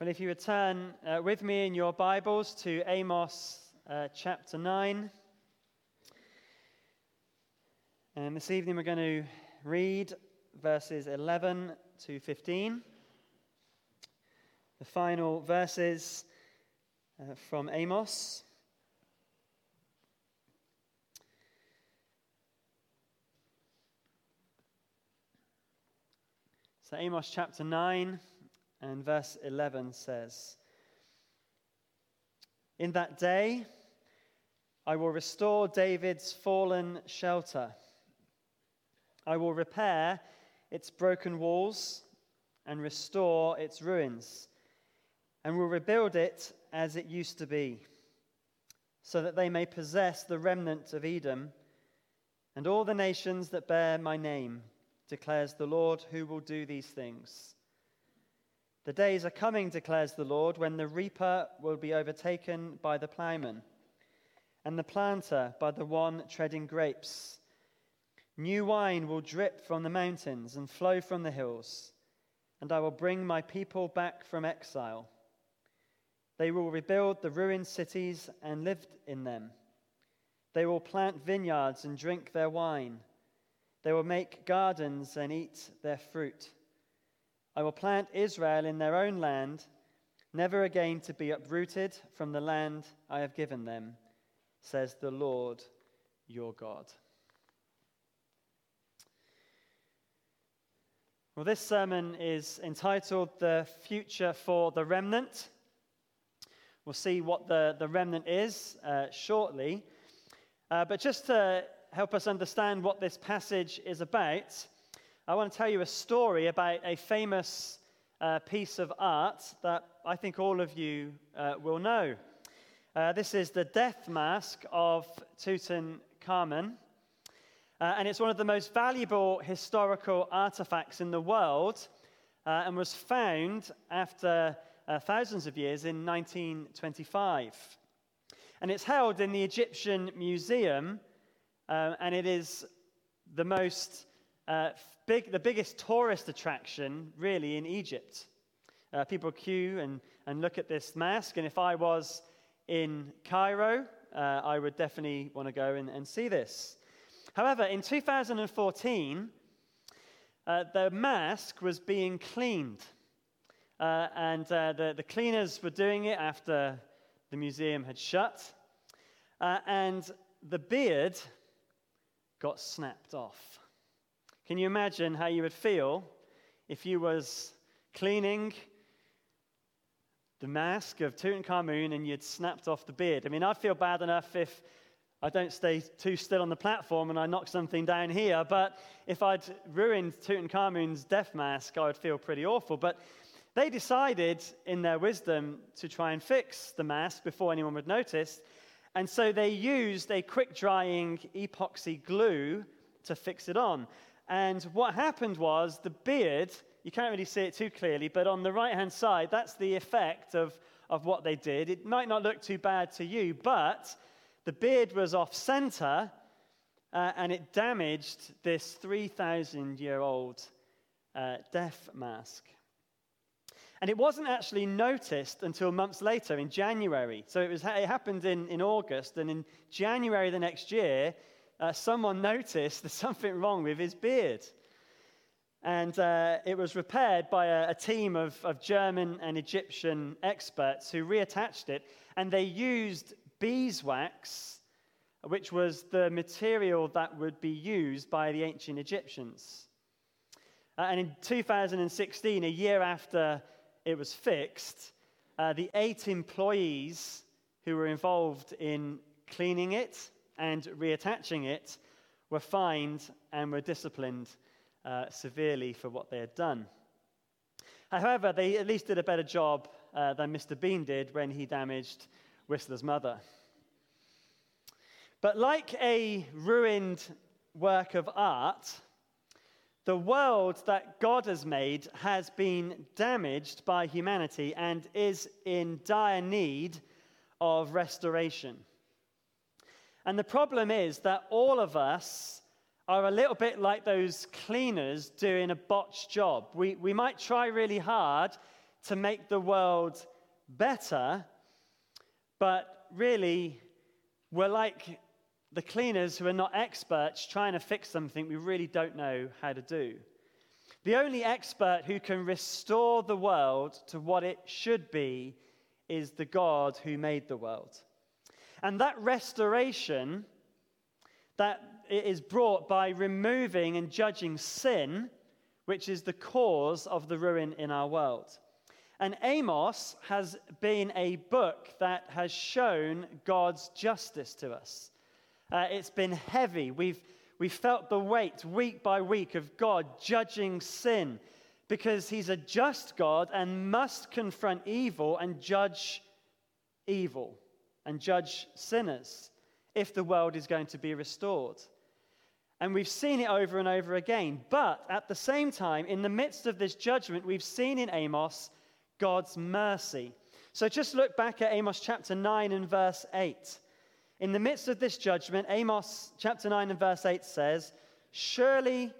Well, if you would turn uh, with me in your Bibles to Amos uh, chapter 9. And this evening we're going to read verses 11 to 15. The final verses uh, from Amos. So, Amos chapter 9 and verse 11 says In that day I will restore David's fallen shelter, I will repair its broken walls and restore its ruins, and will rebuild it as it used to be, so that they may possess the remnant of Edom and all the nations that bear my name, declares the Lord who will do these things. The days are coming, declares the Lord, when the reaper will be overtaken by the plowman, and the planter by the one treading grapes. New wine will drip from the mountains and flow from the hills, and I will bring my people back from exile. They will rebuild the ruined cities and live in them. They will plant vineyards and drink their wine. They will make gardens and eat their fruit. I will plant Israel in their own land, never again to be uprooted from the land I have given them, says the Lord your God. Well, this sermon is entitled The Future for the Remnant. We'll see what the, the remnant is uh, shortly. Uh, but just to help us understand what this passage is about, I want to tell you a story about a famous uh, piece of art that I think all of you uh, will know. Uh, this is the death mask of Tutankhamun. Uh, and it's one of the most valuable historical artifacts in the world uh, and was found after uh, thousands of years in 1925. And it's held in the Egyptian Museum, and it is the most uh, big, the biggest tourist attraction, really, in Egypt. Uh, people queue and, and look at this mask, and if I was in Cairo, uh, I would definitely want to go and, and see this. However, in 2014, uh, the mask was being cleaned. Uh, and the, the cleaners were doing it after the museum had shut. And the beard got snapped off. Can you imagine how you would feel if you was cleaning the mask of Tutankhamun and you'd snapped off the beard? I mean, I'd feel bad enough if I don't stay too still on the platform and I knock something down here, but if I'd ruined Tutankhamun's death mask, I would feel pretty awful. But they decided, in their wisdom, to try and fix the mask before anyone would notice. And so they used a quick drying epoxy glue to fix it on. And what happened was the beard, you can't really see it too clearly, but on the right hand side, that's the effect of, of what they did. It might not look too bad to you, but the beard was off center uh, and it damaged this 3,000 year old uh, death mask. And it wasn't actually noticed until months later in January. So it, was, it happened in, in August, and in January the next year, uh, someone noticed there's something wrong with his beard. And uh, it was repaired by a, a team of, of German and Egyptian experts who reattached it. And they used beeswax, which was the material that would be used by the ancient Egyptians. Uh, and in 2016, a year after it was fixed, uh, the eight employees who were involved in cleaning it and reattaching it were fined and were disciplined uh, severely for what they had done. However, they at least did a better job uh, than Mr. Bean did when he damaged Whistler's mother. But like a ruined work of art, the world that God has made has been damaged by humanity and is in dire need of restoration. And the problem is that all of us are a little bit like those cleaners doing a botched job. We, we might try really hard to make the world better, but really, we're like the cleaners who are not experts trying to fix something we really don't know how to do. The only expert who can restore the world to what it should be is the God who made the world. And that restoration that is brought by removing and judging sin, which is the cause of the ruin in our world. And Amos has been a book that has shown God's justice to us. Uh, it's been heavy. We've, we've felt the weight week by week of God judging sin because he's a just God and must confront evil and judge evil and judge sinners if the world is going to be restored. And we've seen it over and over again. But at the same time, in the midst of this judgment, we've seen in Amos God's mercy. So just look back at Amos chapter 9 and verse 8. In the midst of this judgment, Amos chapter 9 and verse 8 says, Surely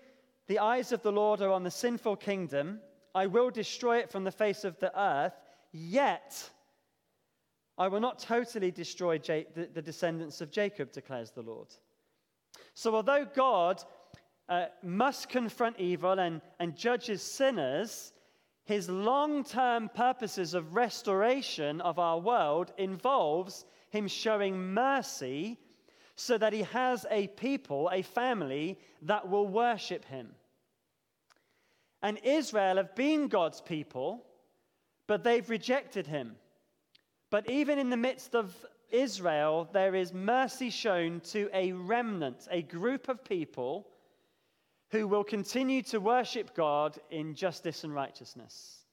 the eyes of the Lord are on the sinful kingdom. I will destroy it from the face of the earth, yet I will not totally destroy the, the descendants of Jacob, declares the Lord. So, although God uh, must confront evil and, and judges sinners, his long term purposes of restoration of our world involves him showing mercy so that he has a people, a family that will worship him. And Israel have been God's people, but they've rejected him. But even in the midst of Israel, there is mercy shown to a remnant, a group of people who will continue to worship God in justice and righteousness.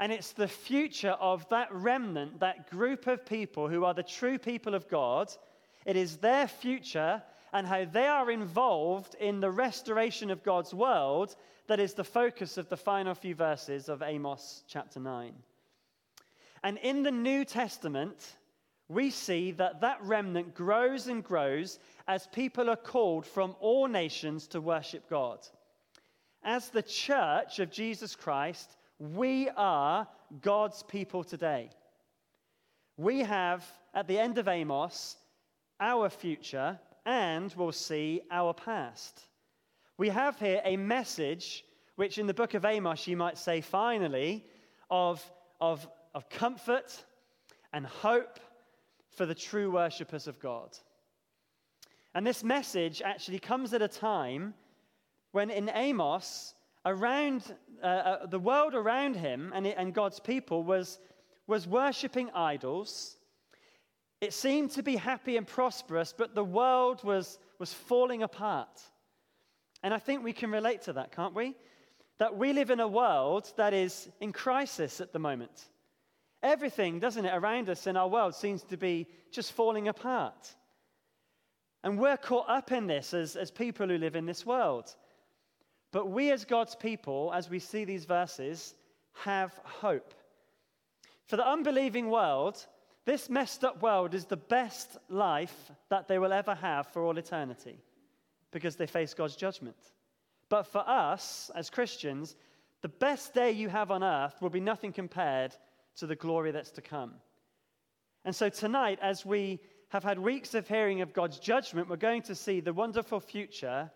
And it's the future of that remnant, that group of people who are the true people of God. It is their future and how they are involved in the restoration of God's world that is the focus of the final few verses of Amos chapter 9. And in the New Testament, we see that that remnant grows and grows as people are called from all nations to worship God. As the church of Jesus Christ, we are God's people today. We have, at the end of Amos, our future and we'll see our past. We have here a message which, in the book of Amos, you might say, finally, of, of, of comfort and hope for the true worshippers of God. And this message actually comes at a time when in Amos, around uh, uh, the world around him and, and God's people was, was worshipping idols. It seemed to be happy and prosperous, but the world was, was falling apart. And I think we can relate to that, can't we? That we live in a world that is in crisis at the moment. Everything, doesn't it, around us in our world seems to be just falling apart. And we're caught up in this as, as people who live in this world. But we, as God's people, as we see these verses, have hope. For the unbelieving world, this messed up world is the best life that they will ever have for all eternity because they face God's judgment. But for us, as Christians, the best day you have on earth will be nothing compared to the glory that's to come. And so tonight, as we have had weeks of hearing of God's judgment, we're going to see the wonderful future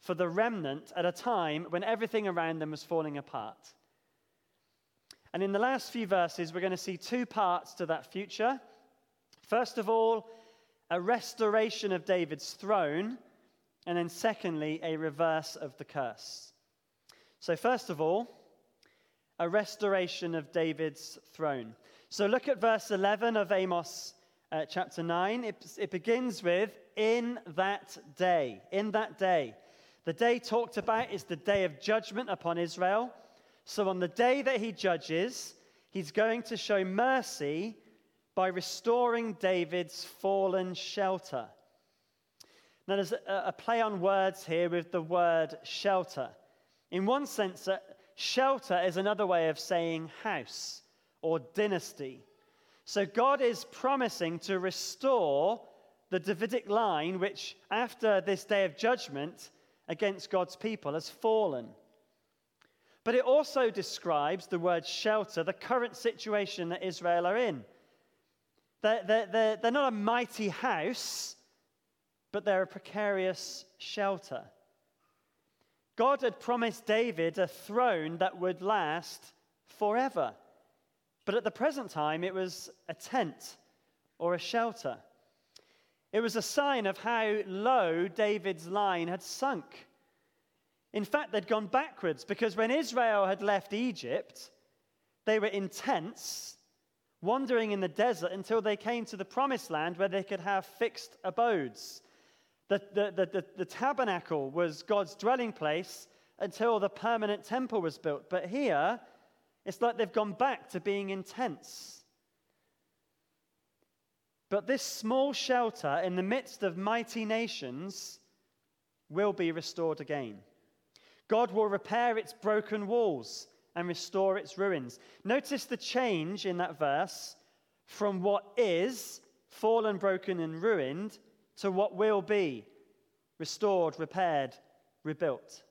for the remnant at a time when everything around them was falling apart. And in the last few verses, we're going to see two parts to that future. First of all, a restoration of David's throne, and then secondly, a reverse of the curse. So, first of all, a restoration of David's throne. So, look at verse 11 of Amos uh, chapter 9. It, it begins with, In that day. In that day. The day talked about is the day of judgment upon Israel. So, on the day that he judges, he's going to show mercy by restoring David's fallen shelter. Now, there's a, a play on words here with the word shelter. In one sense, shelter is another way of saying house or dynasty. So, God is promising to restore the Davidic line, which, after this day of judgment, against God's people has fallen. But it also describes the word shelter, the current situation that Israel are in. They're, they're, they're, they're not a mighty house, but they're a precarious shelter. God had promised David a throne that would last forever. But at the present time, it was a tent or a shelter. It was a sign of how low David's line had sunk. In fact, they'd gone backwards because when Israel had left Egypt, they were in tents, wandering in the desert until they came to the promised land where they could have fixed abodes. The, the, the, the, the tabernacle was God's dwelling place until the permanent temple was built. But here, it's like they've gone back to being in tents. But this small shelter in the midst of mighty nations will be restored again. God will repair its broken walls and restore its ruins. Notice the change in that verse from what is fallen, broken, and ruined to what will be restored, repaired, rebuilt.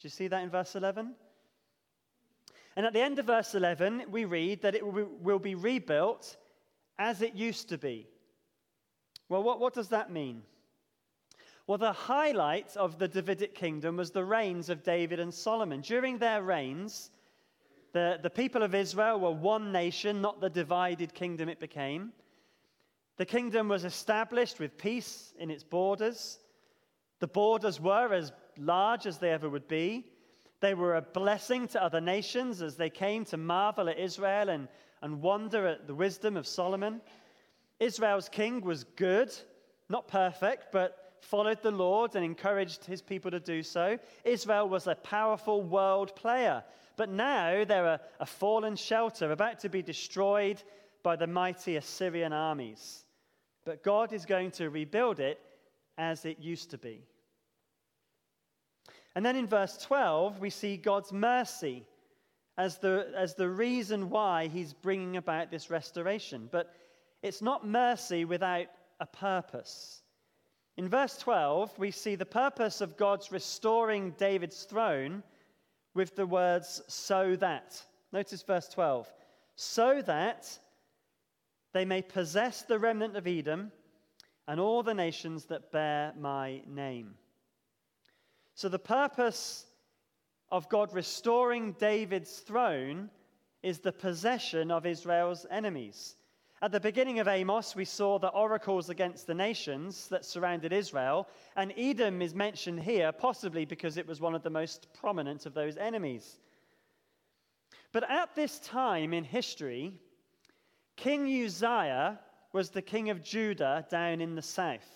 Do you see that in verse 11? And at the end of verse 11, we read that it will be rebuilt as it used to be. Well, what, what does that mean? Well, the highlight of the Davidic kingdom was the reigns of David and Solomon. During their reigns, the, the people of Israel were one nation, not the divided kingdom it became. The kingdom was established with peace in its borders. The borders were as large as they ever would be. They were a blessing to other nations as they came to marvel at Israel and, and wonder at the wisdom of Solomon. Israel's king was good, not perfect, but followed the Lord and encouraged his people to do so. Israel was a powerful world player, but now they're a, a fallen shelter about to be destroyed by the mighty Assyrian armies. But God is going to rebuild it as it used to be. And then in verse 12, we see God's mercy as the, as the reason why he's bringing about this restoration. But it's not mercy without a purpose. In verse 12, we see the purpose of God's restoring David's throne with the words, so that. Notice verse 12. So that they may possess the remnant of Edom and all the nations that bear my name. So, the purpose of God restoring David's throne is the possession of Israel's enemies. At the beginning of Amos, we saw the oracles against the nations that surrounded Israel, and Edom is mentioned here, possibly because it was one of the most prominent of those enemies. But at this time in history, King Uzziah was the king of Judah down in the south.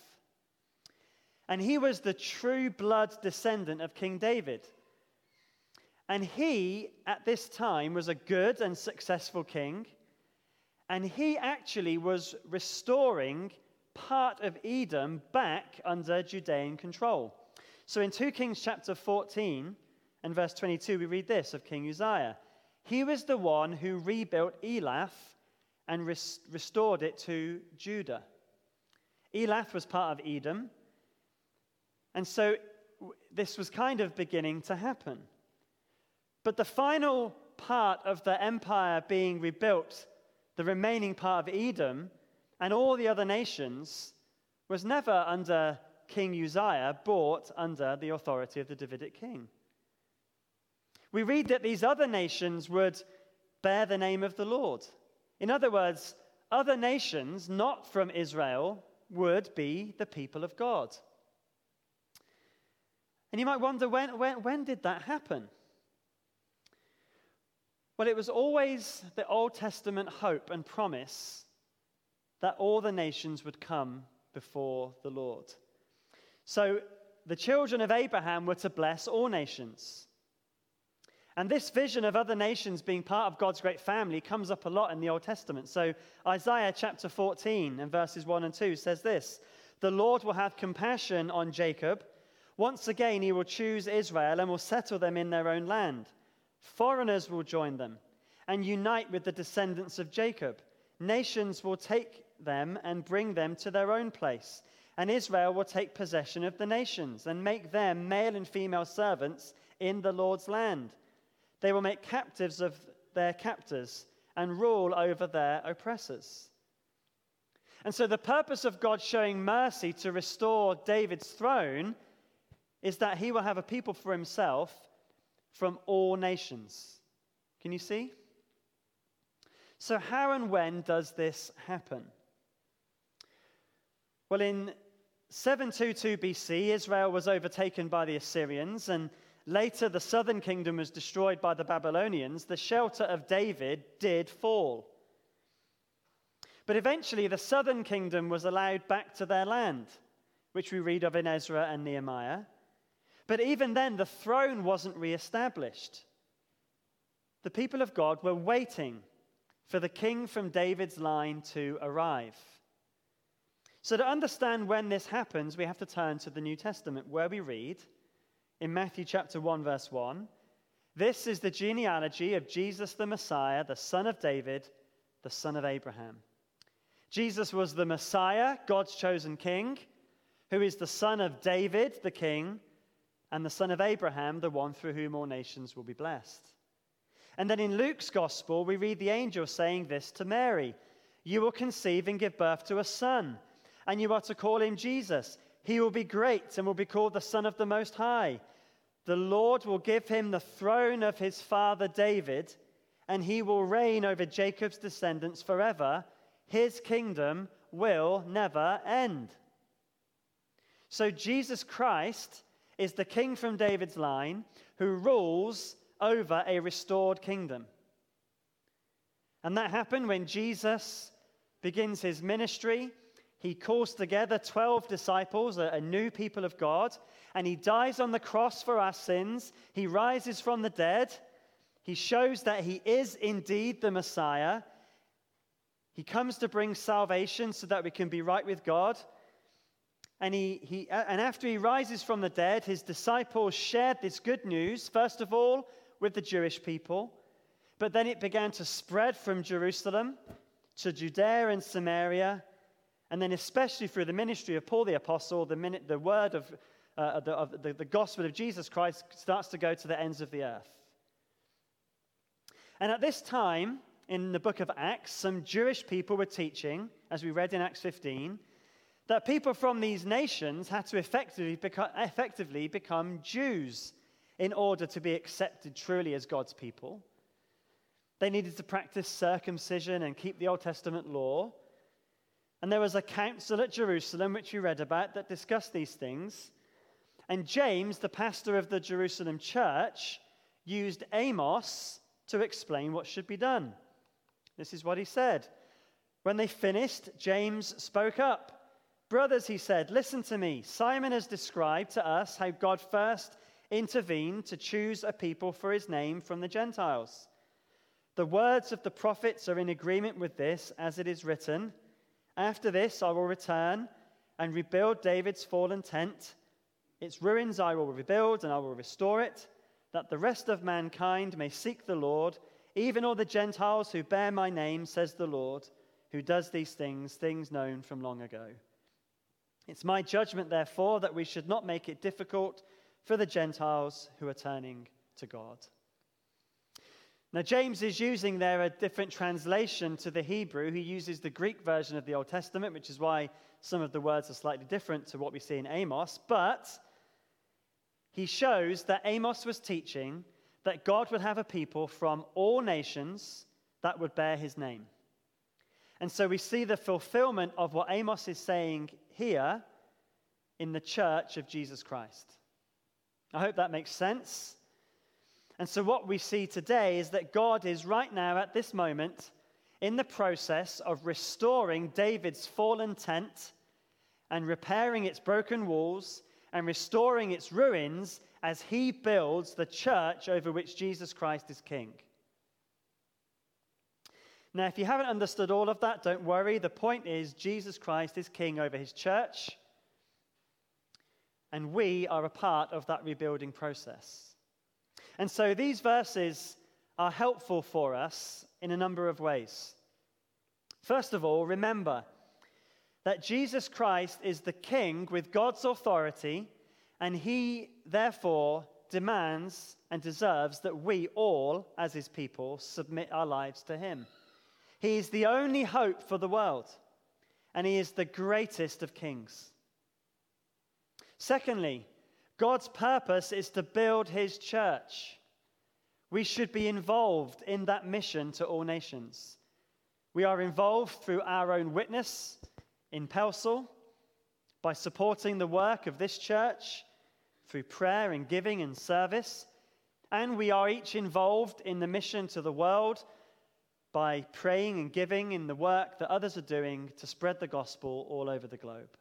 And he was the true blood descendant of King David. And he, at this time, was a good and successful king. And he actually was restoring part of Edom back under Judean control. So in 2 Kings chapter 14 and verse 22, we read this of King Uzziah. He was the one who rebuilt Elath and res- restored it to Judah. Elath was part of Edom. And so this was kind of beginning to happen. But the final part of the empire being rebuilt the remaining part of Edom and all the other nations was never under King Uzziah, brought under the authority of the Davidic king. We read that these other nations would bear the name of the Lord. In other words, other nations, not from Israel, would be the people of God. And you might wonder when, when, when did that happen? Well, it was always the Old Testament hope and promise that all the nations would come before the Lord. So the children of Abraham were to bless all nations. And this vision of other nations being part of God's great family comes up a lot in the Old Testament. So Isaiah chapter 14 and verses 1 and 2 says this The Lord will have compassion on Jacob. Once again, he will choose Israel and will settle them in their own land. Foreigners will join them and unite with the descendants of Jacob. Nations will take them and bring them to their own place. And Israel will take possession of the nations and make them male and female servants in the Lord's land. They will make captives of their captors and rule over their oppressors. And so, the purpose of God showing mercy to restore David's throne is that he will have a people for himself from all nations. Can you see? So, how and when does this happen? Well, in 722 BC, Israel was overtaken by the Assyrians, and later the southern kingdom was destroyed by the Babylonians. The shelter of David did fall. But eventually, the southern kingdom was allowed back to their land, which we read of in Ezra and Nehemiah. But even then, the throne wasn't reestablished. The people of God were waiting for the king from David's line to arrive. So, to understand when this happens, we have to turn to the New Testament, where we read in Matthew chapter 1, verse 1 This is the genealogy of Jesus the Messiah, the son of David, the son of Abraham. Jesus was the Messiah, God's chosen king, who is the son of David, the king, and the son of Abraham, the one through whom all nations will be blessed. And then in Luke's gospel, we read the angel saying this to Mary You will conceive and give birth to a son, and you are to call him Jesus. He will be great and will be called the Son of the Most High. The Lord will give him the throne of his father David, and he will reign over Jacob's descendants forever his kingdom will never end. So, Jesus Christ is the king from David's line who rules over a restored kingdom. And that happened when Jesus begins his ministry. He calls together 12 disciples, a, new people of God, and he dies on the cross for our sins. He rises from the dead. He shows that he is indeed the Messiah. He comes to bring salvation so that we can be right with God. And, he, he, and after he rises from the dead, his disciples shared this good news, first of all, with the Jewish people. But then it began to spread from Jerusalem to Judea and Samaria. And then, especially through the ministry of Paul the Apostle, the, minute, the word of, uh, the, of the, the gospel of Jesus Christ starts to go to the ends of the earth. And at this time, in the book of Acts, some Jewish people were teaching, as we read in Acts 15, that people from these nations had to effectively effectively become Jews in order to be accepted truly as God's people. They needed to practice circumcision and keep the Old Testament law. And there was a council at Jerusalem, which we read about, that discussed these things. And James, the pastor of the Jerusalem church, used Amos to explain what should be done. This is what he said. When they finished, James spoke up. Brothers, he said, listen to me. Simon has described to us how God first intervened to choose a people for his name from the Gentiles. The words of the prophets are in agreement with this, as it is written After this, I will return and rebuild David's fallen tent. Its ruins I will rebuild and I will restore it, that the rest of mankind may seek the Lord even all the Gentiles who bear my name, says the Lord, who does these things, things known from long ago. It's my judgment, therefore, that we should not make it difficult for the Gentiles who are turning to God. Now, James is using there a different translation to the Hebrew. He uses the Greek version of the Old Testament, which is why some of the words are slightly different to what we see in Amos. But he shows that Amos was teaching that God would have a people from all nations that would bear his name. And so we see the fulfillment of what Amos is saying here in the church of Jesus Christ. I hope that makes sense. And so, what we see today is that God is right now, at this moment, in the process of restoring David's fallen tent and repairing its broken walls and restoring its ruins as he builds the church over which Jesus Christ is king. Now, if you haven't understood all of that, don't worry. The point is, Jesus Christ is king over his church, and we are a part of that rebuilding process. And so these verses are helpful for us in a number of ways. First of all, remember that Jesus Christ is the king with God's authority and he, therefore, demands and deserves that we all, as his people, submit our lives to him. He is the only hope for the world, and he is the greatest of kings. Secondly, God's purpose is to build his church. We should be involved in that mission to all nations. We are involved through our own witness in Pelsall, by supporting the work of this church through prayer and giving and service. And we are each involved in the mission to the world by praying and giving in the work that others are doing to spread the gospel all over the globe.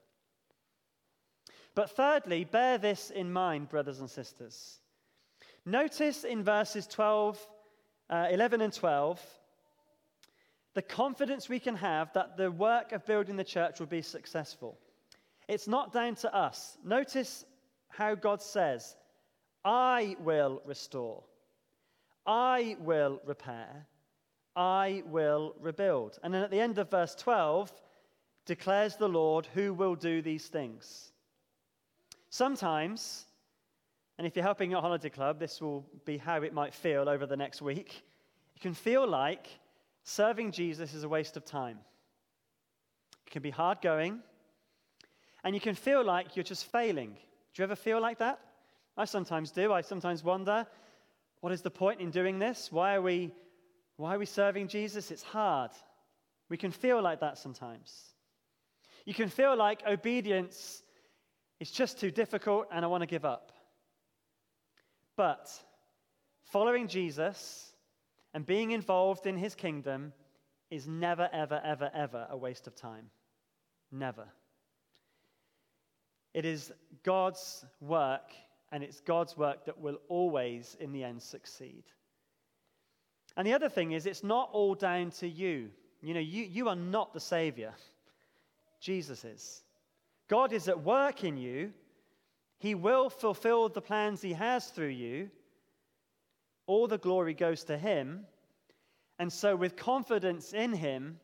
But thirdly, bear this in mind, brothers and sisters. Notice in verses 12, uh, 11 and 12 the confidence we can have that the work of building the church will be successful. It's not down to us. Notice how God says, I will restore, I will repair, I will rebuild. And then at the end of verse 12, declares the Lord who will do these things. Sometimes, and if you're helping at Holiday Club, this will be how it might feel over the next week. It can feel like serving Jesus is a waste of time. It can be hard going, and you can feel like you're just failing. Do you ever feel like that? I sometimes do. I sometimes wonder what is the point in doing this? Why are we, why are we serving Jesus? It's hard. We can feel like that sometimes. You can feel like obedience is just too difficult and I want to give up. But following Jesus and being involved in his kingdom is never, ever, ever, ever a waste of time. Never. It is God's work, and it's God's work that will always, in the end, succeed. And the other thing is, it's not all down to you. You know, you, you are not the Savior, Jesus is. God is at work in you, He will fulfill the plans He has through you. All the glory goes to Him. And so, with confidence in Him,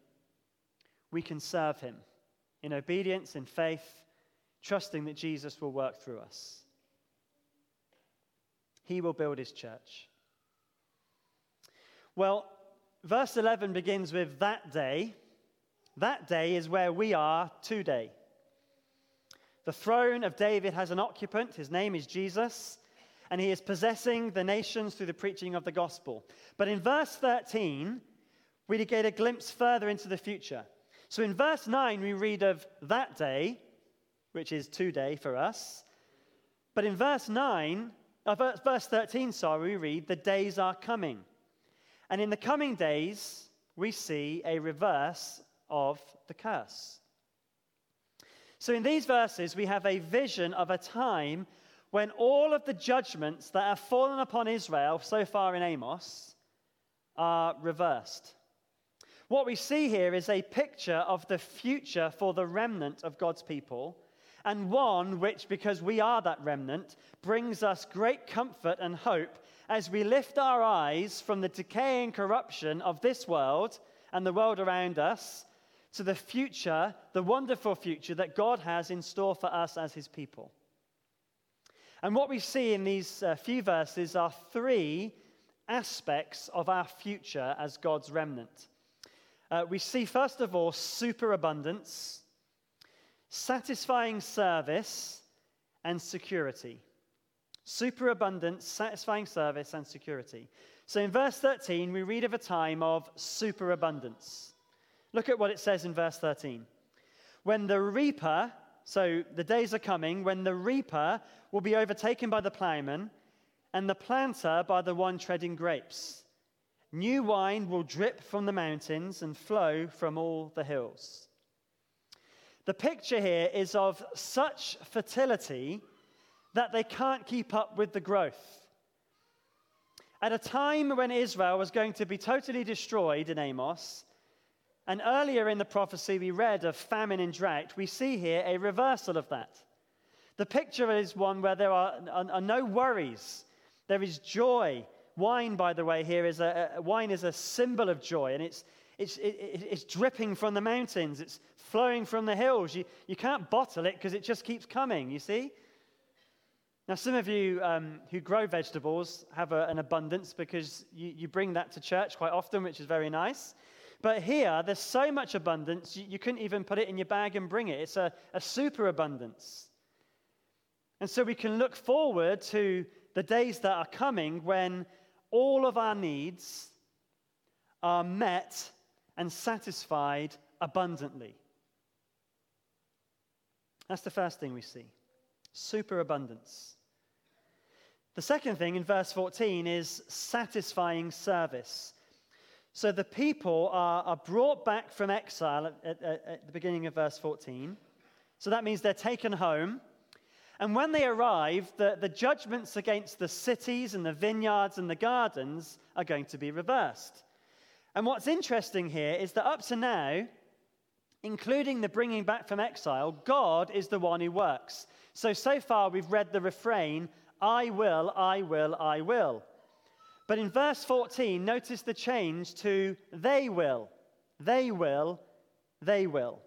we can serve Him in obedience, in faith, trusting that Jesus will work through us. He will build his church. Well, verse 11 begins with that day. That day is where we are today. The throne of David has an occupant. His name is Jesus, and he is possessing the nations through the preaching of the gospel. But in verse 13, we get a glimpse further into the future. So in verse 9, we read of that day, which is today for us. But in verse 9, uh, verse 13, sorry, we read, the days are coming. And in the coming days, we see a reverse of the curse. So in these verses, we have a vision of a time when all of the judgments that have fallen upon Israel so far in Amos are reversed. What we see here is a picture of the future for the remnant of God's people and one which, because we are that remnant, brings us great comfort and hope as we lift our eyes from the decay and corruption of this world and the world around us to the future, the wonderful future that God has in store for us as his people. And what we see in these uh, few verses are three aspects of our future as God's remnant. Uh, we see, first of all, superabundance satisfying service, and security. Superabundance, satisfying service, and security. So in verse 13, we read of a time of superabundance. Look at what it says in verse 13. When the reaper, so the days are coming, when the reaper will be overtaken by the plowman, and the planter by the one treading grapes. New wine will drip from the mountains and flow from all the hills. The picture here is of such fertility that they can't keep up with the growth. At a time when Israel was going to be totally destroyed in Amos, and earlier in the prophecy we read of famine and drought, we see here a reversal of that. The picture is one where there are, are, are no worries, there is joy. Wine, by the way, here is a, a wine is a symbol of joy, and it's, it's, it, it's dripping from the mountains, it's flowing from the hills. You, you can't bottle it because it just keeps coming, you see? Now, some of you um, who grow vegetables have a, an abundance because you, you bring that to church quite often, which is very nice. But here, there's so much abundance, you, you couldn't even put it in your bag and bring it. It's a, a super abundance. And so we can look forward to the days that are coming when all of our needs are met and satisfied abundantly. That's the first thing we see superabundance. The second thing in verse 14 is satisfying service. So the people are, are brought back from exile at, at, at the beginning of verse 14. So that means they're taken home. And when they arrive, the, the judgments against the cities and the vineyards and the gardens are going to be reversed. And what's interesting here is that up to now, including the bringing back from exile, God is the one who works. So, so far we've read the refrain, I will, I will, I will. But in verse 14, notice the change to they will, they will, they will.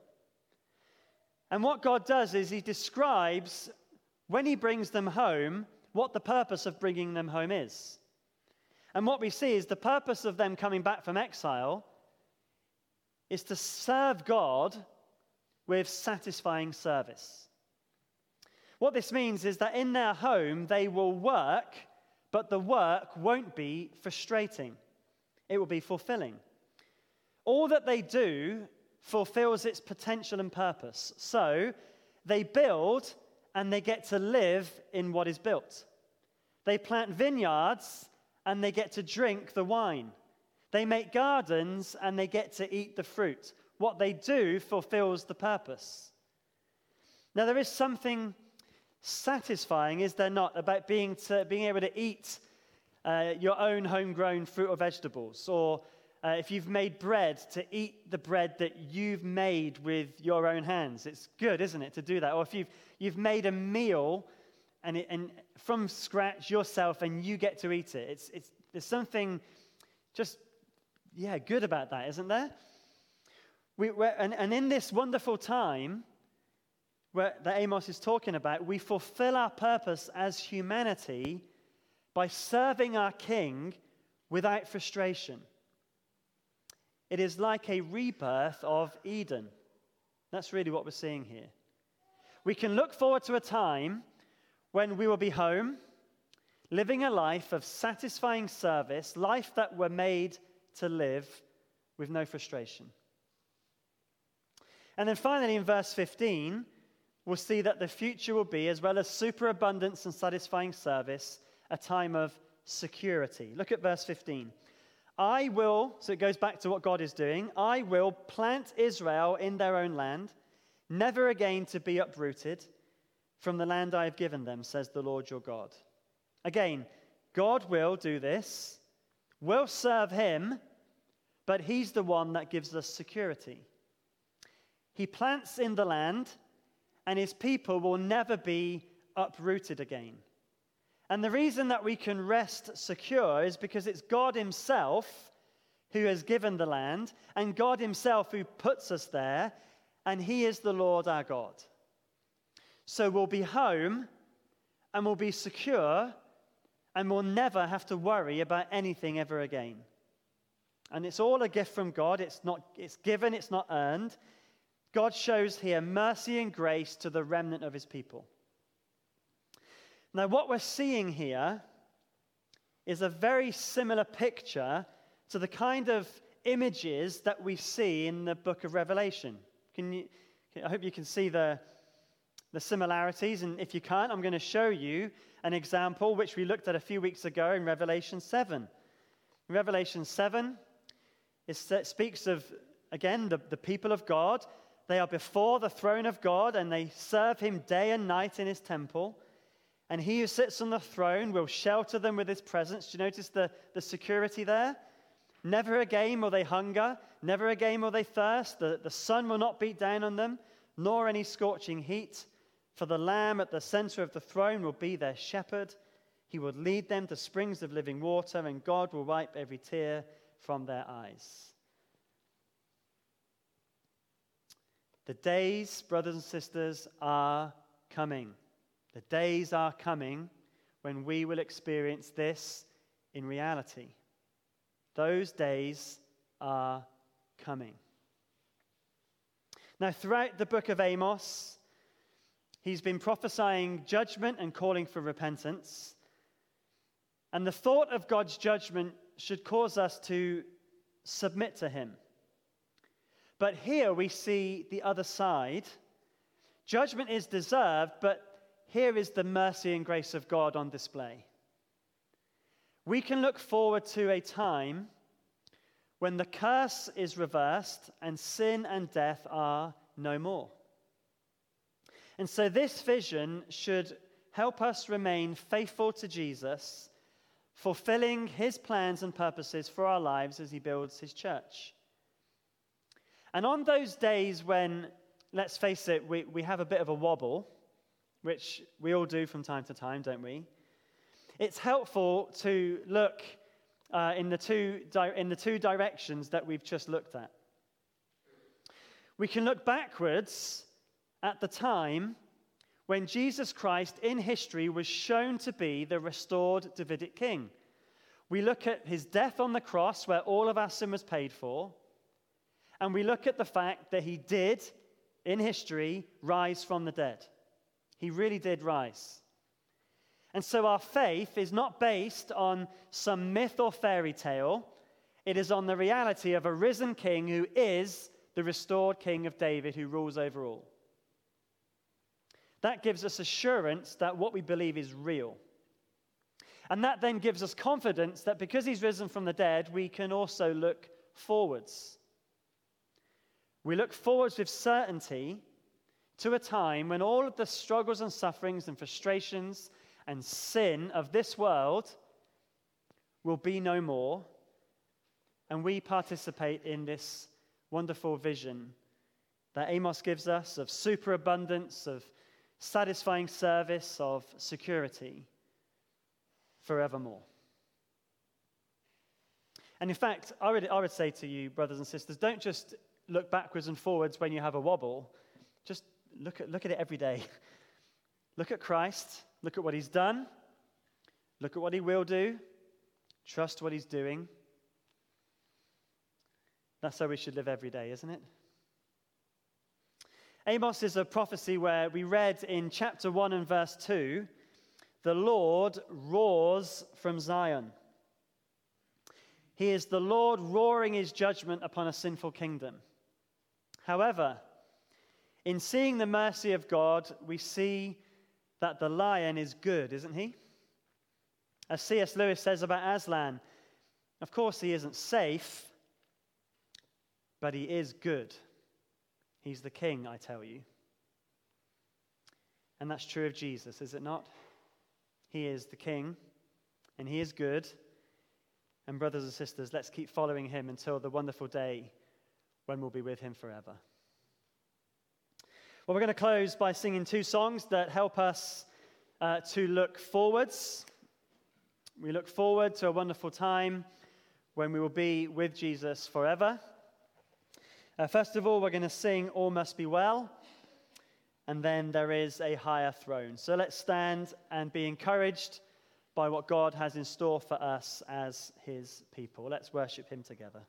And what God does is he describes, when he brings them home, what the purpose of bringing them home is. And what we see is the purpose of them coming back from exile is to serve God with satisfying service. What this means is that in their home, they will work, but the work won't be frustrating, it will be fulfilling. All that they do fulfills its potential and purpose. So they build and they get to live in what is built. They plant vineyards and they get to drink the wine. They make gardens and they get to eat the fruit. What they do fulfills the purpose. Now, there is something satisfying, is there not, about being, to, being able to eat uh, your own homegrown fruit or vegetables, or uh, if you've made bread, to eat the bread that you've made with your own hands. It's good, isn't it, to do that? Or if you've, you've made a meal and, it, and from scratch yourself and you get to eat it. It's, it's, there's something just yeah, good about that, isn't there? We, and, and in this wonderful time that Amos is talking about, we fulfill our purpose as humanity by serving our King without frustration. It is like a rebirth of Eden. That's really what we're seeing here. We can look forward to a time when we will be home, living a life of satisfying service, life that we're made to live with no frustration. And then finally, in verse 15, we'll see that the future will be, as well as superabundance and satisfying service, a time of security. Look at verse 15. I will, so it goes back to what God is doing, I will plant Israel in their own land, never again to be uprooted from the land I have given them, says the Lord your God. Again, God will do this, we'll serve him, but He's the one that gives us security. He plants in the land, and His people will never be uprooted again. And the reason that we can rest secure is because it's God Himself who has given the land, and God Himself who puts us there, and He is the Lord our God. So we'll be home and we'll be secure, and we'll never have to worry about anything ever again. And it's all a gift from God. It's, not, it's given, it's not earned. God shows here mercy and grace to the remnant of his people. Now, what we're seeing here is a very similar picture to the kind of images that we see in the book of Revelation. Can you, I hope you can see the, the similarities. And if you can't, I'm going to show you an example which we looked at a few weeks ago in Revelation 7. In Revelation 7, it speaks of, again, the, the people of God. They are before the throne of God and they serve him day and night in his temple. And he who sits on the throne will shelter them with his presence. Do you notice the, the security there? Never again will they hunger, never again will they thirst. The, the sun will not beat down on them, nor any scorching heat. For the Lamb at the center of the throne will be their shepherd. He will lead them to springs of living water, and God will wipe every tear from their eyes. The days, brothers and sisters, are coming. The days are coming when we will experience this in reality. Those days are coming. Now, throughout the book of Amos, he's been prophesying judgment and calling for repentance. And the thought of God's judgment should cause us to submit to him. But here we see the other side. Judgment is deserved, but here is the mercy and grace of God on display. We can look forward to a time when the curse is reversed and sin and death are no more. And so, this vision should help us remain faithful to Jesus, fulfilling his plans and purposes for our lives as he builds his church. And on those days when, let's face it, we, we have a bit of a wobble, which we all do from time to time, don't we? It's helpful to look uh, in, the two di- in the two directions that we've just looked at. We can look backwards at the time when Jesus Christ in history was shown to be the restored Davidic king. We look at his death on the cross, where all of our sin was paid for, and we look at the fact that he did, in history, rise from the dead. He really did rise. And so our faith is not based on some myth or fairy tale. It is on the reality of a risen king who is the restored king of David who rules over all. That gives us assurance that what we believe is real. And that then gives us confidence that because he's risen from the dead, we can also look forwards. We look forwards with certainty to a time when all of the struggles and sufferings and frustrations and sin of this world will be no more. And we participate in this wonderful vision that Amos gives us of superabundance, of satisfying service, of security forevermore. And in fact, I would, I would say to you, brothers and sisters, don't just look backwards and forwards when you have a wobble. Just look at, look at it every day. look at Christ Look at what he's done. Look at what he will do. Trust what he's doing. That's how we should live every day, isn't it? Amos is a prophecy where we read in chapter 1 and verse 2 the Lord roars from Zion. He is the Lord roaring his judgment upon a sinful kingdom. However, in seeing the mercy of God, we see that the lion is good, isn't he? As C.S. Lewis says about Aslan, of course he isn't safe, but he is good. He's the king, I tell you. And that's true of Jesus, is it not? He is the king, and he is good. And, brothers and sisters, let's keep following him until the wonderful day when we'll be with him forever. Well, we're going to close by singing two songs that help us uh, to look forwards. We look forward to a wonderful time when we will be with Jesus forever. Uh, first of all, we're going to sing All Must Be Well, and then there is a higher throne. So let's stand and be encouraged by what God has in store for us as his people. Let's worship him together.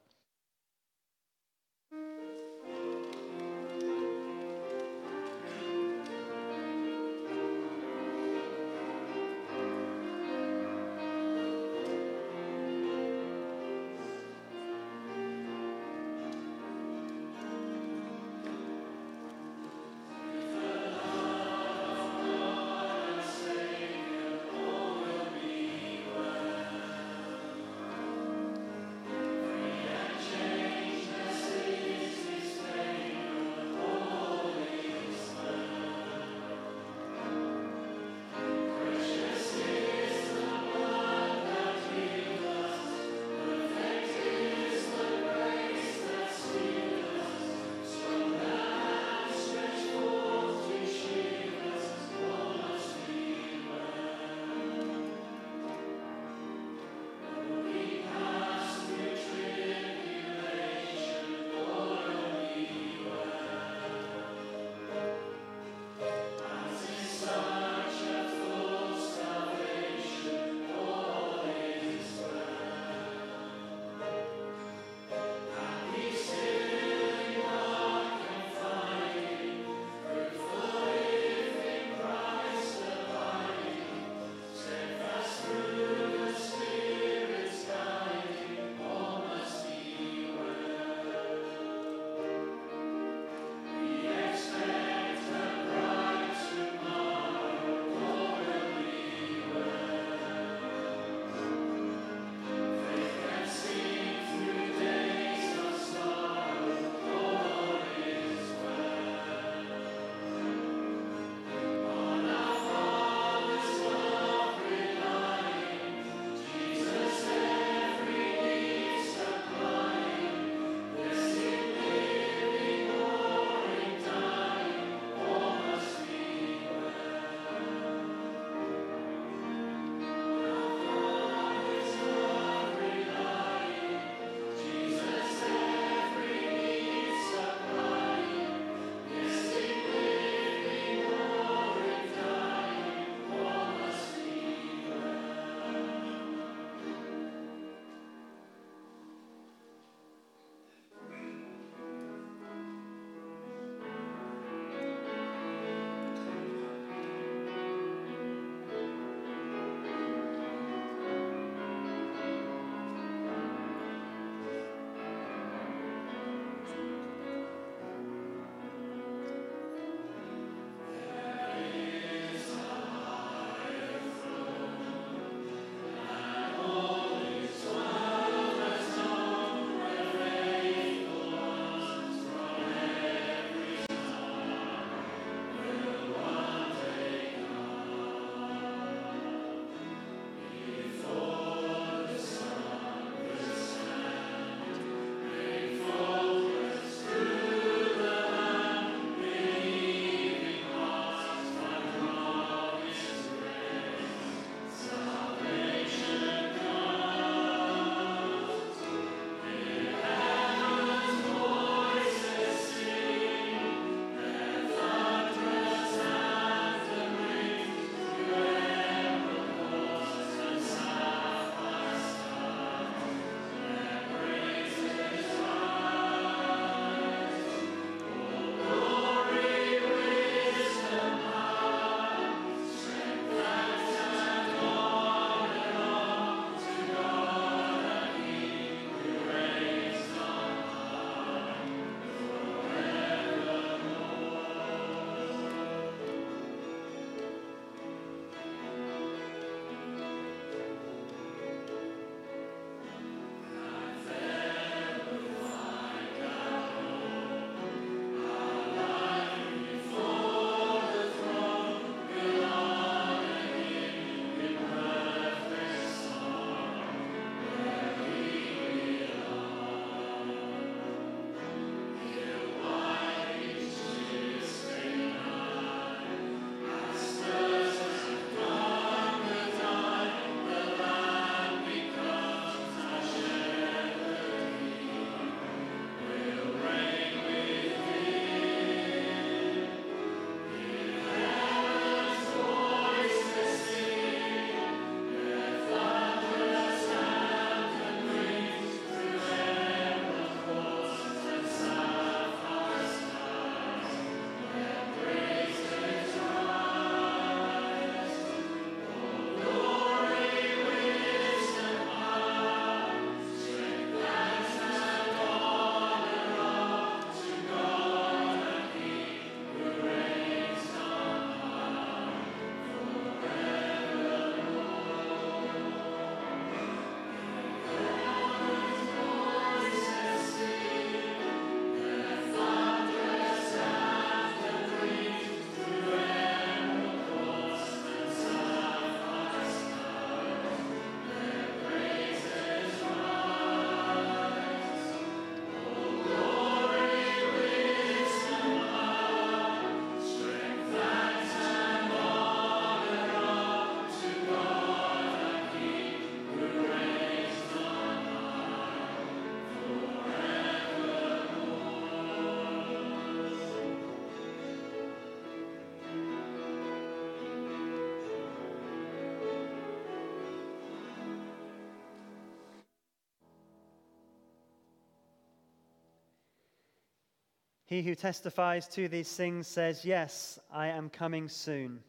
He who testifies to these things says, Yes, I am coming soon.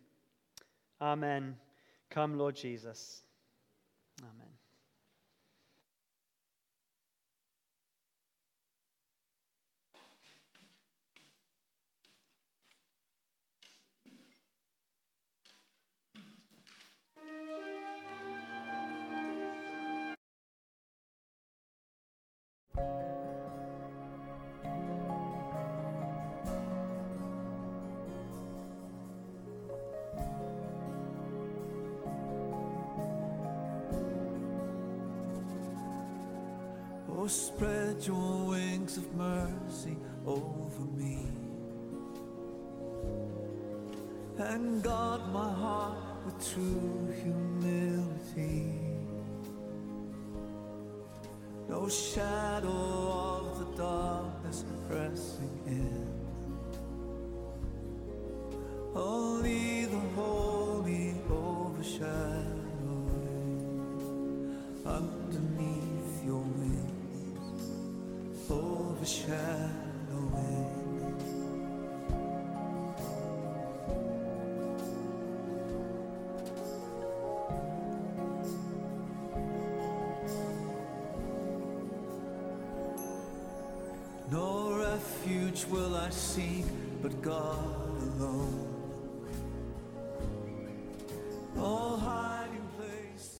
Amen. Come, Lord Jesus. Spread your wings of mercy over me and guard my heart with true humility. No shadow of the darkness pressing in. Only the holy overshadowing overshadowing. No refuge will I seek but God alone.